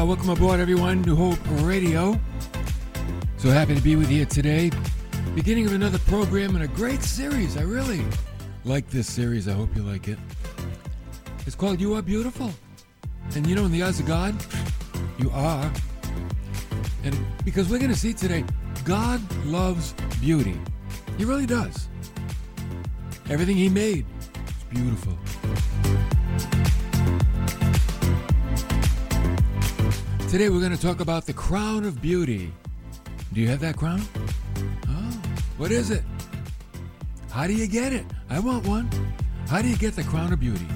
Well, welcome aboard, everyone, New Hope Radio. So happy to be with you today. Beginning of another program and a great series. I really like this series. I hope you like it. It's called You Are Beautiful. And you know, in the eyes of God, you are. And because we're going to see today, God loves beauty. He really does. Everything He made is beautiful. Today we're going to talk about the crown of beauty. Do you have that crown? Oh, what is it? How do you get it? I want one. How do you get the crown of beauty?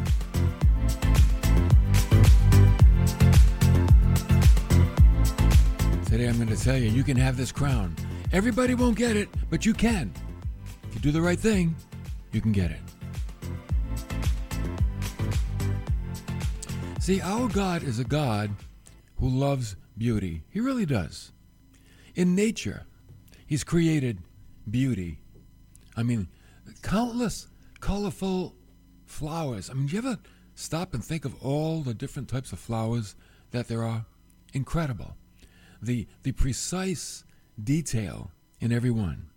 Today I'm going to tell you, you can have this crown. Everybody won't get it, but you can. If you do the right thing, you can get it. See, our God is a God who loves beauty. He really does. In nature, He's created beauty. I mean, countless colorful flowers. I mean, do you ever stop and think of all the different types of flowers that there are? Incredible. The, the precise detail in every one.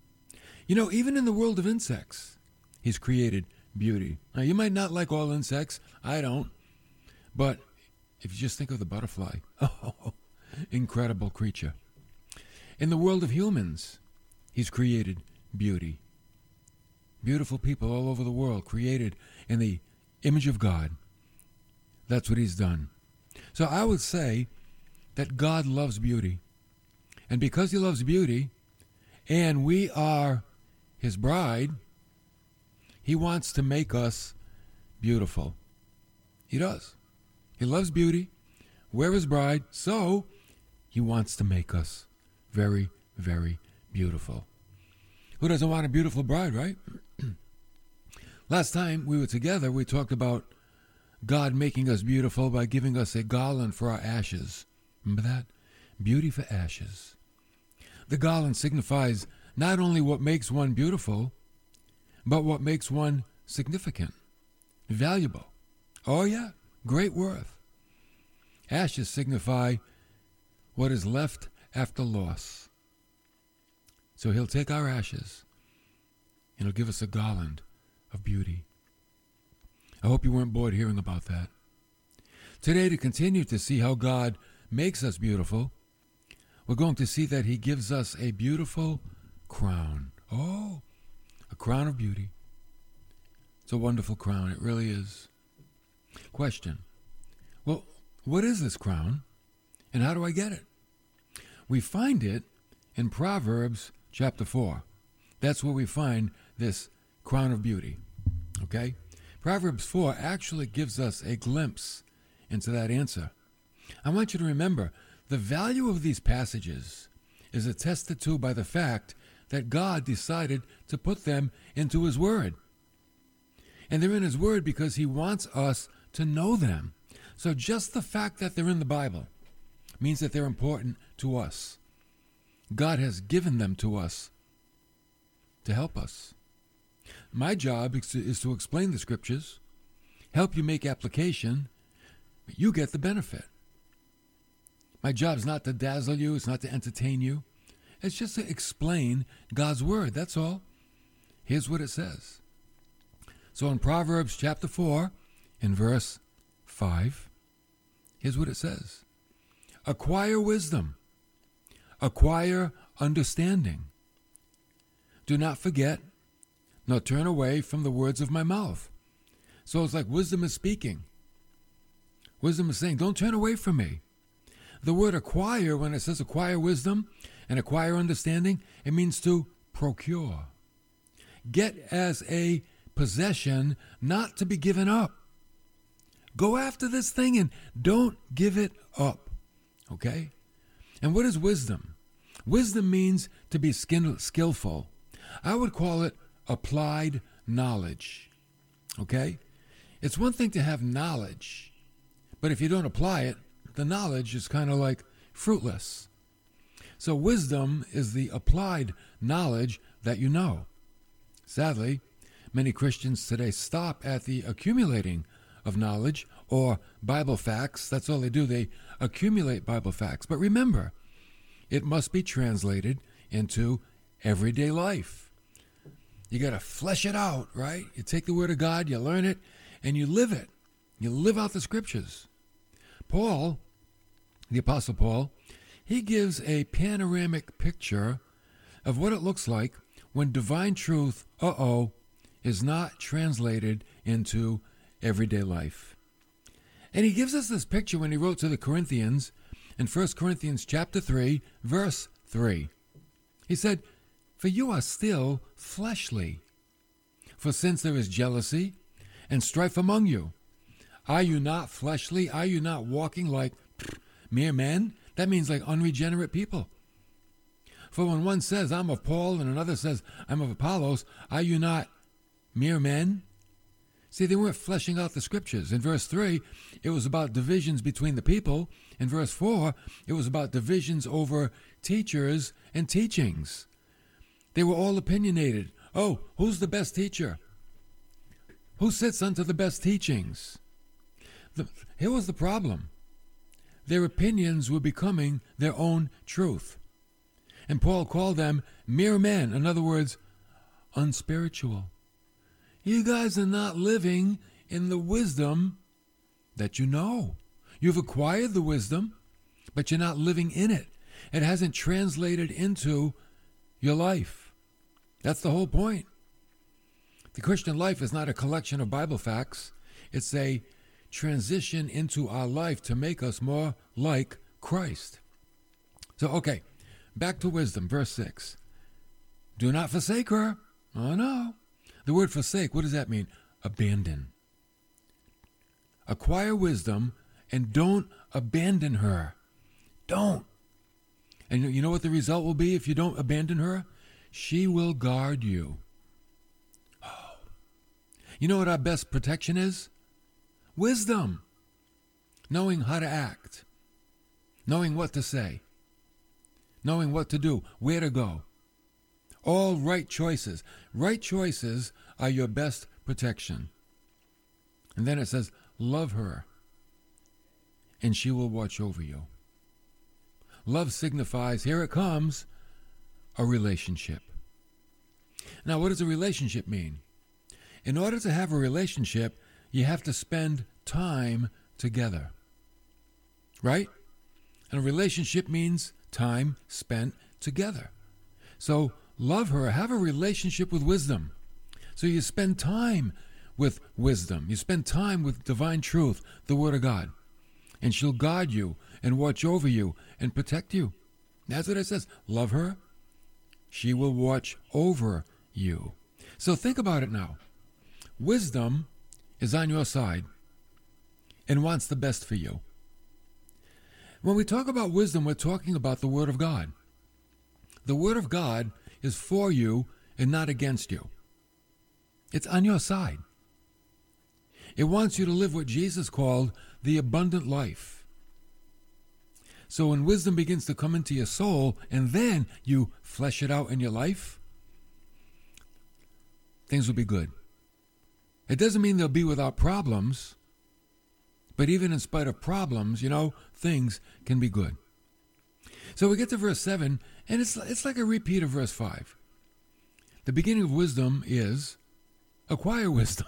You know, even in the world of insects, He's created beauty. Now, you might not like all insects. I don't. But if you just think of the butterfly, oh, incredible creature. In the world of humans, he's created beauty. Beautiful people all over the world, created in the image of God. That's what he's done. So I would say that God loves beauty. And because he loves beauty, and we are his bride, he wants to make us beautiful. He does. He loves beauty. We're his bride, so he wants to make us very, very beautiful. Who doesn't want a beautiful bride, right? Last time we were together, we talked about God making us beautiful by giving us a garland for our ashes. Remember that? Beauty for ashes. The garland signifies not only what makes one beautiful, but what makes one significant, valuable. Oh, yeah. Great worth. Ashes signify what is left after loss. So he'll take our ashes and he'll give us a garland of beauty. I hope you weren't bored hearing about that. Today, to continue to see how God makes us beautiful, we're going to see that He gives us a beautiful crown. Oh, a crown of beauty. It's a wonderful crown. It really is. Question what is this crown and how do I get it? We find it in Proverbs chapter 4. That's where we find this crown of beauty. Okay? Proverbs 4 actually gives us a glimpse into that answer. I want you to remember the value of these passages is attested to by the fact that God decided to put them into His Word. And they're in His Word because He wants us to know them. So just the fact that they're in the Bible means that they're important to us. God has given them to us to help us. My job is to, is to explain the scriptures, help you make application, but you get the benefit. My job is not to dazzle you, it's not to entertain you. It's just to explain God's word. That's all. Here's what it says. So in Proverbs chapter 4, in verse 5, here's what it says Acquire wisdom, acquire understanding. Do not forget, nor turn away from the words of my mouth. So it's like wisdom is speaking. Wisdom is saying, Don't turn away from me. The word acquire, when it says acquire wisdom and acquire understanding, it means to procure. Get as a possession, not to be given up. Go after this thing and don't give it up. Okay? And what is wisdom? Wisdom means to be skillful. I would call it applied knowledge. Okay? It's one thing to have knowledge, but if you don't apply it, the knowledge is kind of like fruitless. So, wisdom is the applied knowledge that you know. Sadly, many Christians today stop at the accumulating of knowledge or Bible facts. That's all they do. They accumulate Bible facts. But remember, it must be translated into everyday life. You got to flesh it out, right? You take the Word of God, you learn it, and you live it. You live out the Scriptures. Paul, the Apostle Paul, he gives a panoramic picture of what it looks like when divine truth, uh oh, is not translated into everyday life. And he gives us this picture when he wrote to the Corinthians in 1 Corinthians chapter 3, verse 3. He said, For you are still fleshly. For since there is jealousy and strife among you, are you not fleshly? Are you not walking like mere men? That means like unregenerate people. For when one says, I'm of Paul, and another says, I'm of Apollos, are you not mere men? See, they weren't fleshing out the scriptures. In verse 3, it was about divisions between the people. In verse 4, it was about divisions over teachers and teachings. They were all opinionated. Oh, who's the best teacher? Who sits unto the best teachings? The, here was the problem their opinions were becoming their own truth. And Paul called them mere men, in other words, unspiritual. You guys are not living in the wisdom that you know. You've acquired the wisdom, but you're not living in it. It hasn't translated into your life. That's the whole point. The Christian life is not a collection of Bible facts, it's a transition into our life to make us more like Christ. So, okay, back to wisdom, verse 6. Do not forsake her. Oh, no. The word forsake, what does that mean? Abandon. Acquire wisdom and don't abandon her. Don't. And you know what the result will be if you don't abandon her? She will guard you. Oh. You know what our best protection is? Wisdom. Knowing how to act. Knowing what to say. Knowing what to do. Where to go. All right choices. Right choices are your best protection. And then it says, Love her, and she will watch over you. Love signifies, here it comes, a relationship. Now, what does a relationship mean? In order to have a relationship, you have to spend time together. Right? And a relationship means time spent together. So love her, have a relationship with wisdom. So you spend time with wisdom, you spend time with divine truth, the Word of God. And she'll guard you and watch over you and protect you. That's what it says. Love her, she will watch over you. So think about it now. Wisdom is on your side and wants the best for you. When we talk about wisdom, we're talking about the Word of God. The Word of God is for you and not against you, it's on your side. It wants you to live what Jesus called the abundant life. So when wisdom begins to come into your soul and then you flesh it out in your life, things will be good. It doesn't mean they'll be without problems, but even in spite of problems, you know, things can be good. So we get to verse 7, and it's, it's like a repeat of verse 5. The beginning of wisdom is acquire wisdom.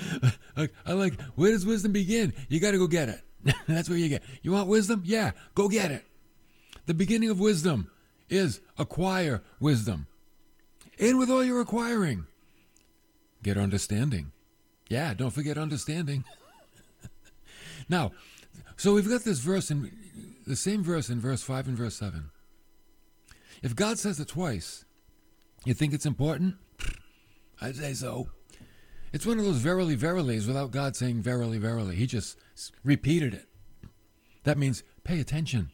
I like, where does wisdom begin? You got to go get it. That's where you get. You want wisdom? Yeah, go get it. The beginning of wisdom is acquire wisdom. In with all your acquiring. Get understanding. Yeah, don't forget understanding. now, so we've got this verse in the same verse in verse 5 and verse 7. If God says it twice, you think it's important? I'd say so. It's one of those verily, verilies without God saying verily, verily. He just repeated it. That means pay attention.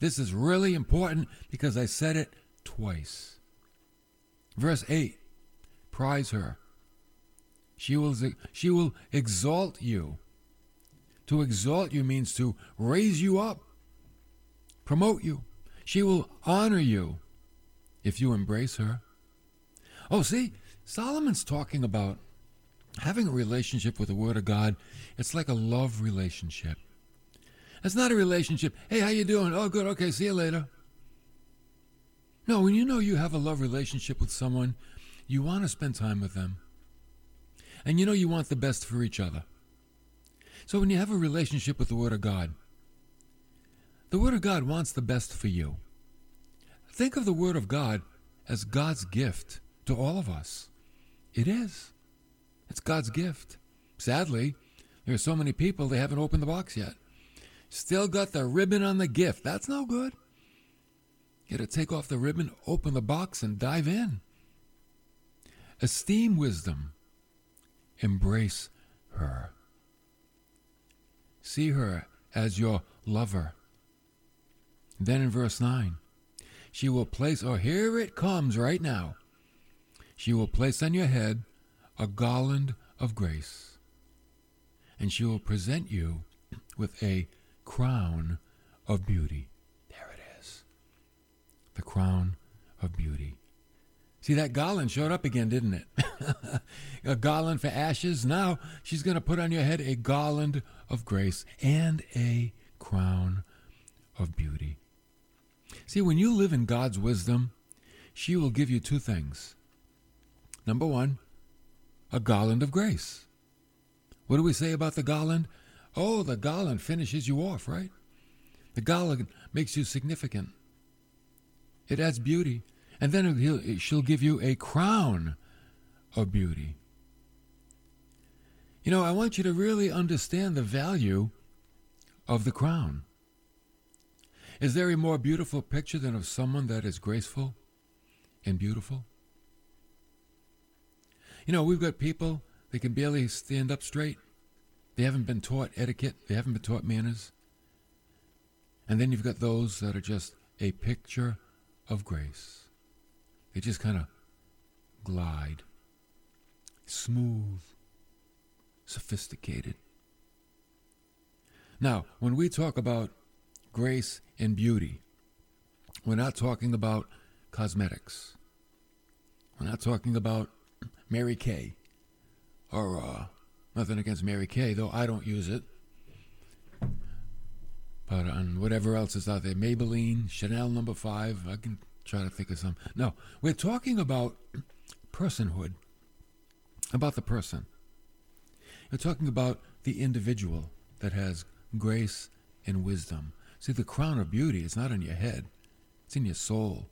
This is really important because I said it twice. Verse 8 Prize her. She will, she will exalt you. To exalt you means to raise you up, promote you. She will honor you if you embrace her. Oh, see, Solomon's talking about having a relationship with the Word of God, it's like a love relationship. It's not a relationship. Hey, how you doing? Oh, good. Okay, see you later. No, when you know you have a love relationship with someone, you want to spend time with them. And you know you want the best for each other. So when you have a relationship with the Word of God, the Word of God wants the best for you. Think of the Word of God as God's gift to all of us. It is. It's God's gift. Sadly, there are so many people they haven't opened the box yet. Still got the ribbon on the gift. That's no good. You got to take off the ribbon, open the box, and dive in. Esteem wisdom. Embrace her. See her as your lover. Then in verse 9, she will place, oh, here it comes right now. She will place on your head a garland of grace, and she will present you with a crown of beauty. There it is. The crown of beauty. See, that garland showed up again, didn't it? a garland for ashes. Now she's going to put on your head a garland of grace and a crown of beauty. See, when you live in God's wisdom, she will give you two things. Number one, a garland of grace. What do we say about the garland? Oh, the garland finishes you off, right? The garland makes you significant. It adds beauty. And then she'll give you a crown of beauty. You know, I want you to really understand the value of the crown. Is there a more beautiful picture than of someone that is graceful and beautiful? You know, we've got people, they can barely stand up straight. They haven't been taught etiquette, they haven't been taught manners. And then you've got those that are just a picture of grace. They just kind of glide, smooth, sophisticated. Now, when we talk about grace and beauty, we're not talking about cosmetics. We're not talking about Mary Kay or uh, Nothing against Mary Kay, though I don't use it. But on whatever else is out there, Maybelline, Chanel number five, I can try to think of some. No, we're talking about personhood, about the person. We're talking about the individual that has grace and wisdom. See, the crown of beauty is not on your head, it's in your soul.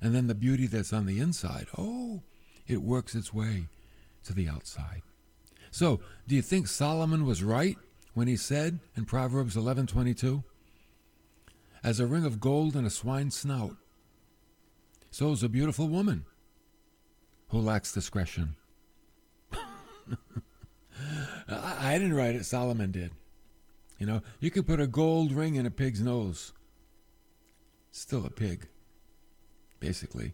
And then the beauty that's on the inside, oh, it works its way to the outside. So, do you think Solomon was right when he said in Proverbs 11:22, "As a ring of gold in a swine's snout, so is a beautiful woman who lacks discretion." I didn't write it, Solomon did. You know, you could put a gold ring in a pig's nose. Still a pig, basically.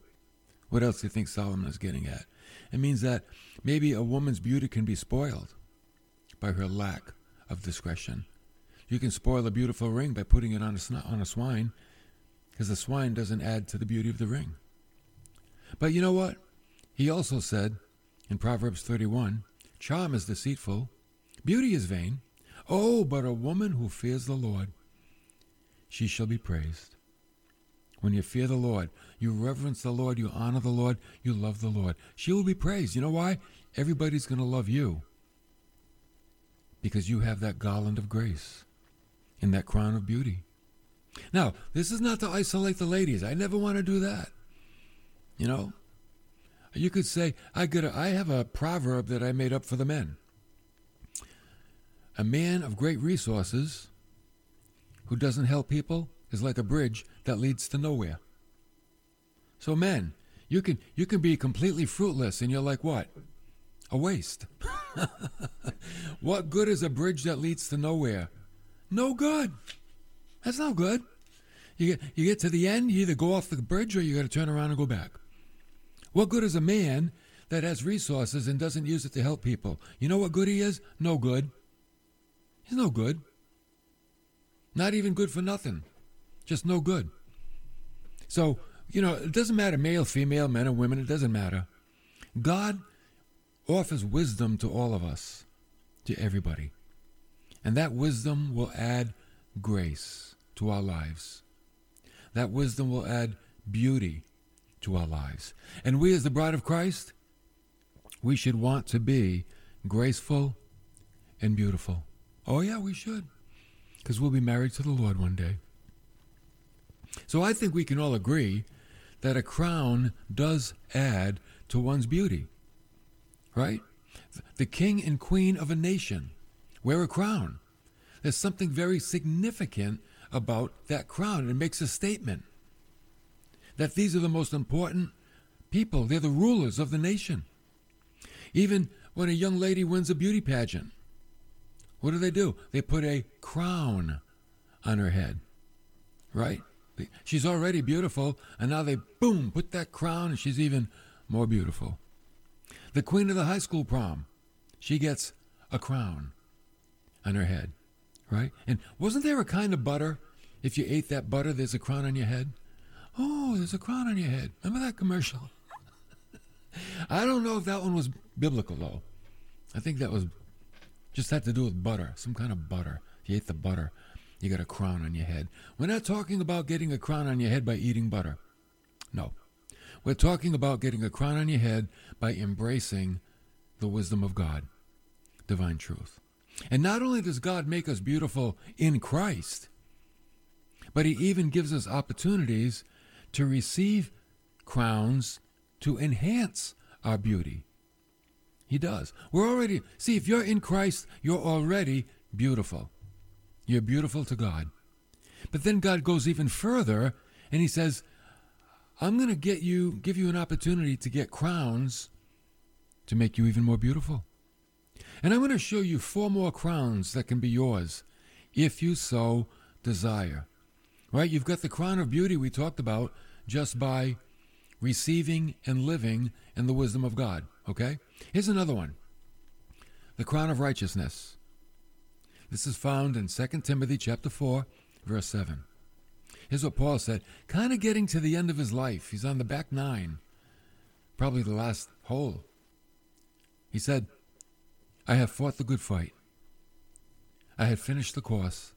What else do you think Solomon is getting at? It means that maybe a woman's beauty can be spoiled by her lack of discretion. You can spoil a beautiful ring by putting it on a, sn- on a swine, because the swine doesn't add to the beauty of the ring. But you know what? He also said in Proverbs 31 Charm is deceitful, beauty is vain. Oh, but a woman who fears the Lord, she shall be praised. When you fear the Lord, you reverence the Lord, you honor the Lord, you love the Lord. She will be praised. You know why? Everybody's going to love you because you have that garland of grace and that crown of beauty. Now, this is not to isolate the ladies. I never want to do that. You know, you could say I got a, I have a proverb that I made up for the men. A man of great resources who doesn't help people is like a bridge that leads to nowhere. So men, you can you can be completely fruitless and you're like what? A waste. what good is a bridge that leads to nowhere? No good. That's no good. You get you get to the end, you either go off the bridge or you got to turn around and go back. What good is a man that has resources and doesn't use it to help people? You know what good he is? No good. He's no good. Not even good for nothing. Just no good. So, you know, it doesn't matter male, female, men, or women, it doesn't matter. God offers wisdom to all of us, to everybody. And that wisdom will add grace to our lives. That wisdom will add beauty to our lives. And we, as the bride of Christ, we should want to be graceful and beautiful. Oh, yeah, we should. Because we'll be married to the Lord one day. So I think we can all agree that a crown does add to one's beauty. Right? The king and queen of a nation wear a crown. There's something very significant about that crown. It makes a statement that these are the most important people. They're the rulers of the nation. Even when a young lady wins a beauty pageant, what do they do? They put a crown on her head, right? She's already beautiful, and now they, boom, put that crown, and she's even more beautiful. The queen of the high school prom, she gets a crown on her head, right? And wasn't there a kind of butter? If you ate that butter, there's a crown on your head. Oh, there's a crown on your head. Remember that commercial? I don't know if that one was biblical, though. I think that was just had to do with butter, some kind of butter. You ate the butter, you got a crown on your head. We're not talking about getting a crown on your head by eating butter. No. We're talking about getting a crown on your head by embracing the wisdom of God, divine truth. And not only does God make us beautiful in Christ, but He even gives us opportunities to receive crowns to enhance our beauty. He does. We're already, see, if you're in Christ, you're already beautiful. You're beautiful to God. But then God goes even further and He says, I'm going to get you, give you an opportunity to get crowns to make you even more beautiful. And I'm going to show you four more crowns that can be yours if you so desire. Right? You've got the crown of beauty we talked about just by receiving and living in the wisdom of God. Okay? Here's another one the crown of righteousness. This is found in 2 Timothy chapter 4, verse 7. Here's what Paul said, kind of getting to the end of his life. He's on the back nine, probably the last hole. He said, I have fought the good fight. I have finished the course.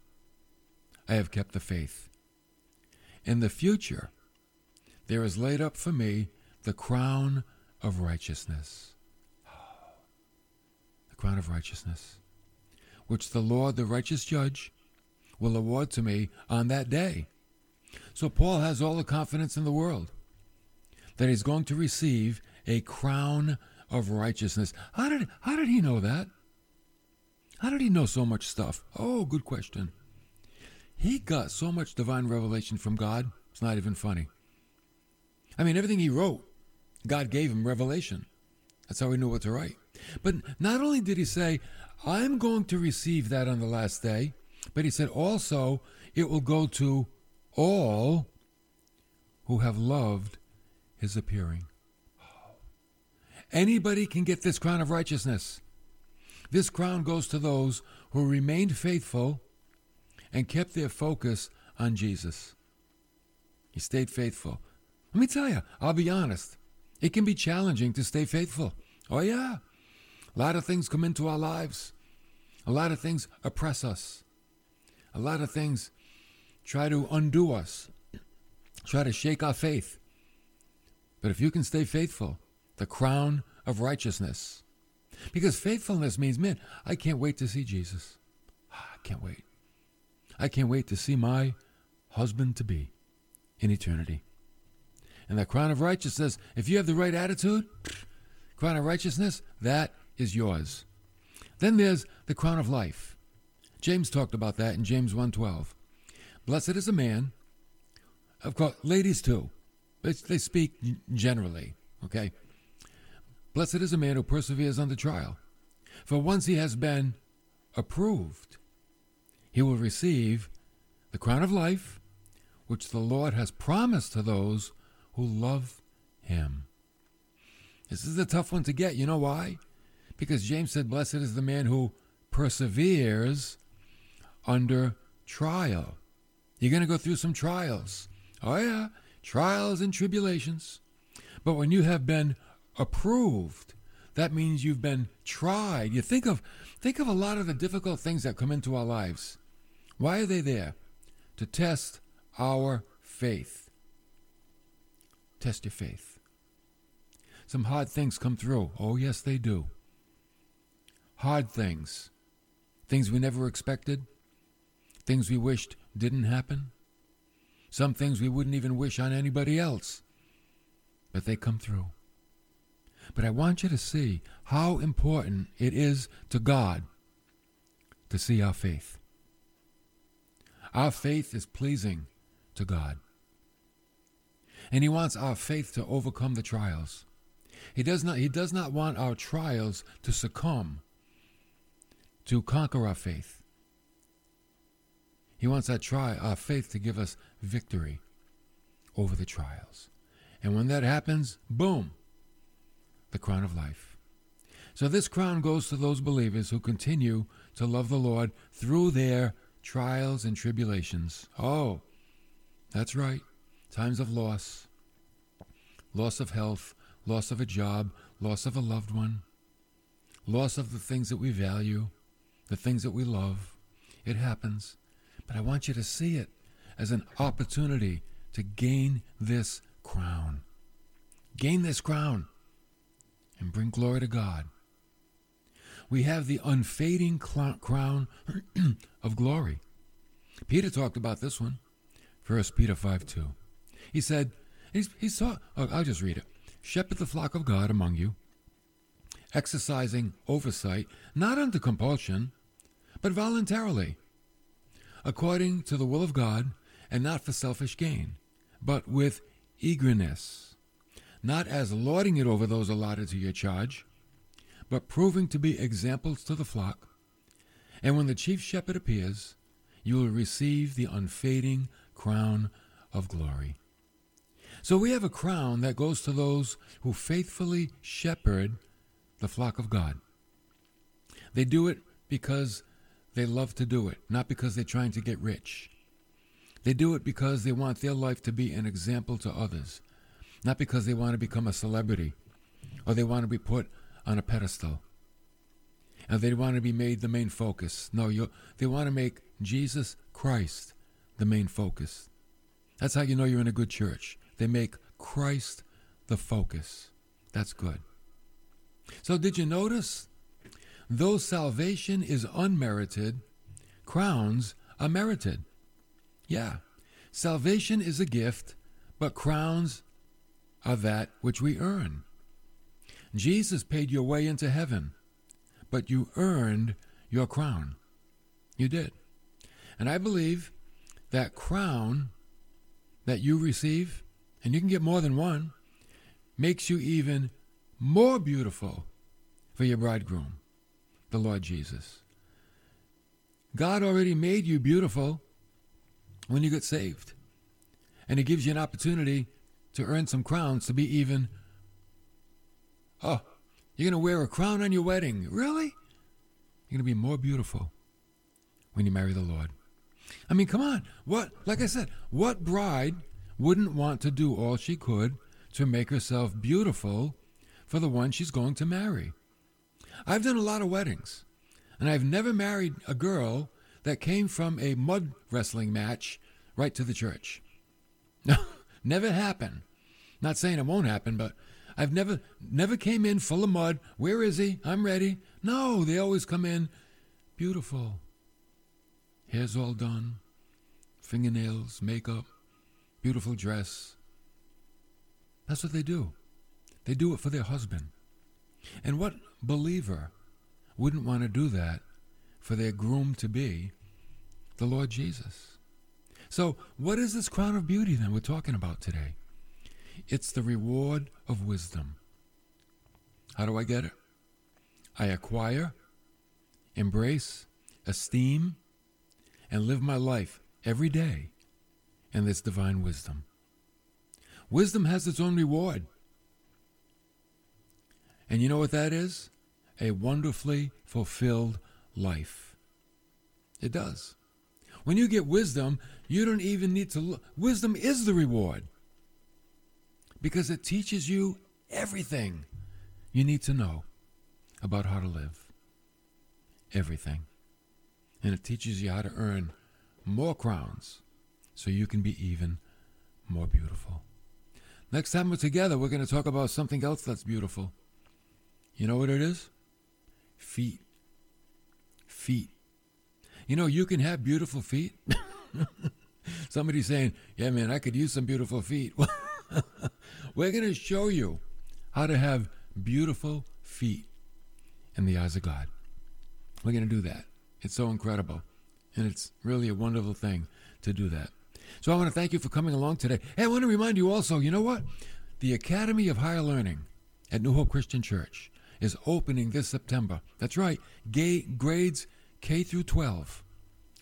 I have kept the faith. In the future, there is laid up for me the crown of righteousness. The crown of righteousness, which the Lord, the righteous judge, will award to me on that day. So Paul has all the confidence in the world that he's going to receive a crown of righteousness. How did, how did he know that? How did he know so much stuff? Oh, good question. He got so much divine revelation from God, it's not even funny. I mean, everything he wrote, God gave him revelation. That's how he knew what to write. But not only did he say, I'm going to receive that on the last day, but he said also, it will go to all who have loved his appearing. Anybody can get this crown of righteousness. This crown goes to those who remained faithful and kept their focus on Jesus. He stayed faithful. Let me tell you, I'll be honest. It can be challenging to stay faithful. Oh, yeah. A lot of things come into our lives. A lot of things oppress us. A lot of things try to undo us, try to shake our faith. But if you can stay faithful, the crown of righteousness. Because faithfulness means, man, I can't wait to see Jesus. Ah, I can't wait. I can't wait to see my husband to be in eternity. And the crown of righteousness, if you have the right attitude, crown of righteousness, that is yours. Then there's the crown of life. James talked about that in James 1:12. Blessed is a man, of course, ladies too. They, speak generally, okay? Blessed is a man who perseveres under trial. For once he has been approved, he will receive the crown of life, which the Lord has promised to those who love him. This is a tough one to get. You know why? Because James said, Blessed is the man who perseveres under trial. You're going to go through some trials. Oh, yeah, trials and tribulations. But when you have been approved, that means you've been tried. You think of think of a lot of the difficult things that come into our lives. Why are they there? To test our faith. Test your faith. Some hard things come through. Oh, yes, they do. Hard things. Things we never expected. Things we wished didn't happen. Some things we wouldn't even wish on anybody else. But they come through. But I want you to see how important it is to God to see our faith. Our faith is pleasing to God. And He wants our faith to overcome the trials. He does not, he does not want our trials to succumb, to conquer our faith. He wants our, tri- our faith to give us victory over the trials. And when that happens, boom, the crown of life. So this crown goes to those believers who continue to love the Lord through their trials and tribulations. Oh, that's right. Times of loss, loss of health, loss of a job, loss of a loved one, loss of the things that we value, the things that we love. It happens. But I want you to see it as an opportunity to gain this crown. Gain this crown and bring glory to God. We have the unfading crown of glory. Peter talked about this one. 1 Peter 5 2. He said, he, saw, oh, I'll just read it. Shepherd the flock of God among you, exercising oversight, not under compulsion, but voluntarily, according to the will of God, and not for selfish gain, but with eagerness not as lording it over those allotted to your charge, but proving to be examples to the flock. And when the chief shepherd appears, you will receive the unfading crown of glory. So we have a crown that goes to those who faithfully shepherd the flock of God. They do it because they love to do it, not because they're trying to get rich. They do it because they want their life to be an example to others not because they want to become a celebrity or they want to be put on a pedestal and they want to be made the main focus. No, they want to make Jesus Christ the main focus. That's how you know you're in a good church. They make Christ the focus. That's good. So, did you notice? Though salvation is unmerited, crowns are merited. Yeah, salvation is a gift, but crowns are that which we earn. Jesus paid your way into heaven, but you earned your crown. You did. And I believe that crown that you receive, and you can get more than one, makes you even more beautiful for your bridegroom, the Lord Jesus. God already made you beautiful when you get saved. And He gives you an opportunity to earn some crowns to be even. Oh, you're going to wear a crown on your wedding. Really? You're going to be more beautiful when you marry the Lord. I mean, come on. What, like I said, what bride wouldn't want to do all she could to make herself beautiful for the one she's going to marry? I've done a lot of weddings, and I've never married a girl that came from a mud wrestling match right to the church. No. Never happened. Not saying it won't happen, but I've never never came in full of mud. Where is he? I'm ready. No, they always come in beautiful. Hair's all done, fingernails, makeup, beautiful dress. That's what they do. They do it for their husband. And what believer wouldn't want to do that for their groom to be, the Lord Jesus? So, what is this crown of beauty then we're talking about today? It's the reward of wisdom. How do I get it? I acquire, embrace, esteem, and live my life every day in this divine wisdom. Wisdom has its own reward. And you know what that is? A wonderfully fulfilled life. It does. When you get wisdom, you don't even need to look. Wisdom is the reward because it teaches you everything you need to know about how to live. Everything. And it teaches you how to earn more crowns so you can be even more beautiful. Next time we're together, we're going to talk about something else that's beautiful. You know what it is? Feet. Feet. You know, you can have beautiful feet. Somebody's saying, Yeah, man, I could use some beautiful feet. we're going to show you how to have beautiful feet in the eyes of God. We're going to do that. It's so incredible. And it's really a wonderful thing to do that. So I want to thank you for coming along today. Hey, I want to remind you also, you know what? The Academy of Higher Learning at New Hope Christian Church is opening this September. That's right, gay grades K through 12,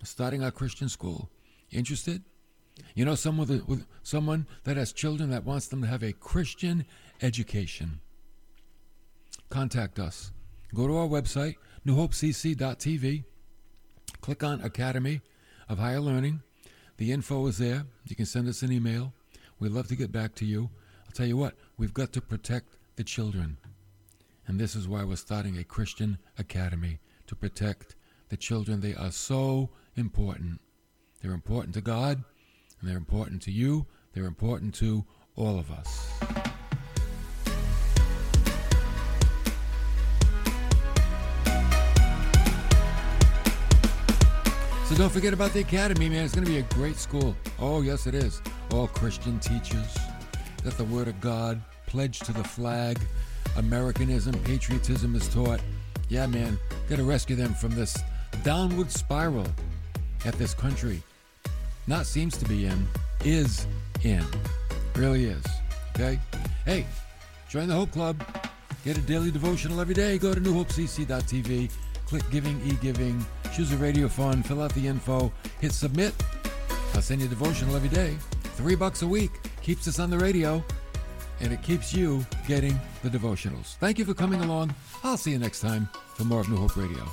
starting our Christian school. Interested? You know someone with, with someone that has children that wants them to have a Christian education. Contact us. Go to our website, newhopecc.tv. Click on Academy of Higher Learning. The info is there. You can send us an email. We'd love to get back to you. I'll tell you what, we've got to protect the children. And this is why we're starting a Christian academy to protect the children. They are so important. They're important to God, and they're important to you. They're important to all of us. So don't forget about the Academy, man. It's going to be a great school. Oh, yes, it is. All Christian teachers. Got the Word of God, pledge to the flag, Americanism, patriotism is taught. Yeah, man, got to rescue them from this downward spiral that this country not seems to be in, is in. Really is. Okay? Hey, join the Hope Club. Get a daily devotional every day. Go to newhopecc.tv. Click Giving, e-Giving. Choose a radio fund. Fill out the info. Hit submit. I'll send you a devotional every day. Three bucks a week. Keeps us on the radio. And it keeps you getting the devotionals. Thank you for coming along. I'll see you next time for more of New Hope Radio.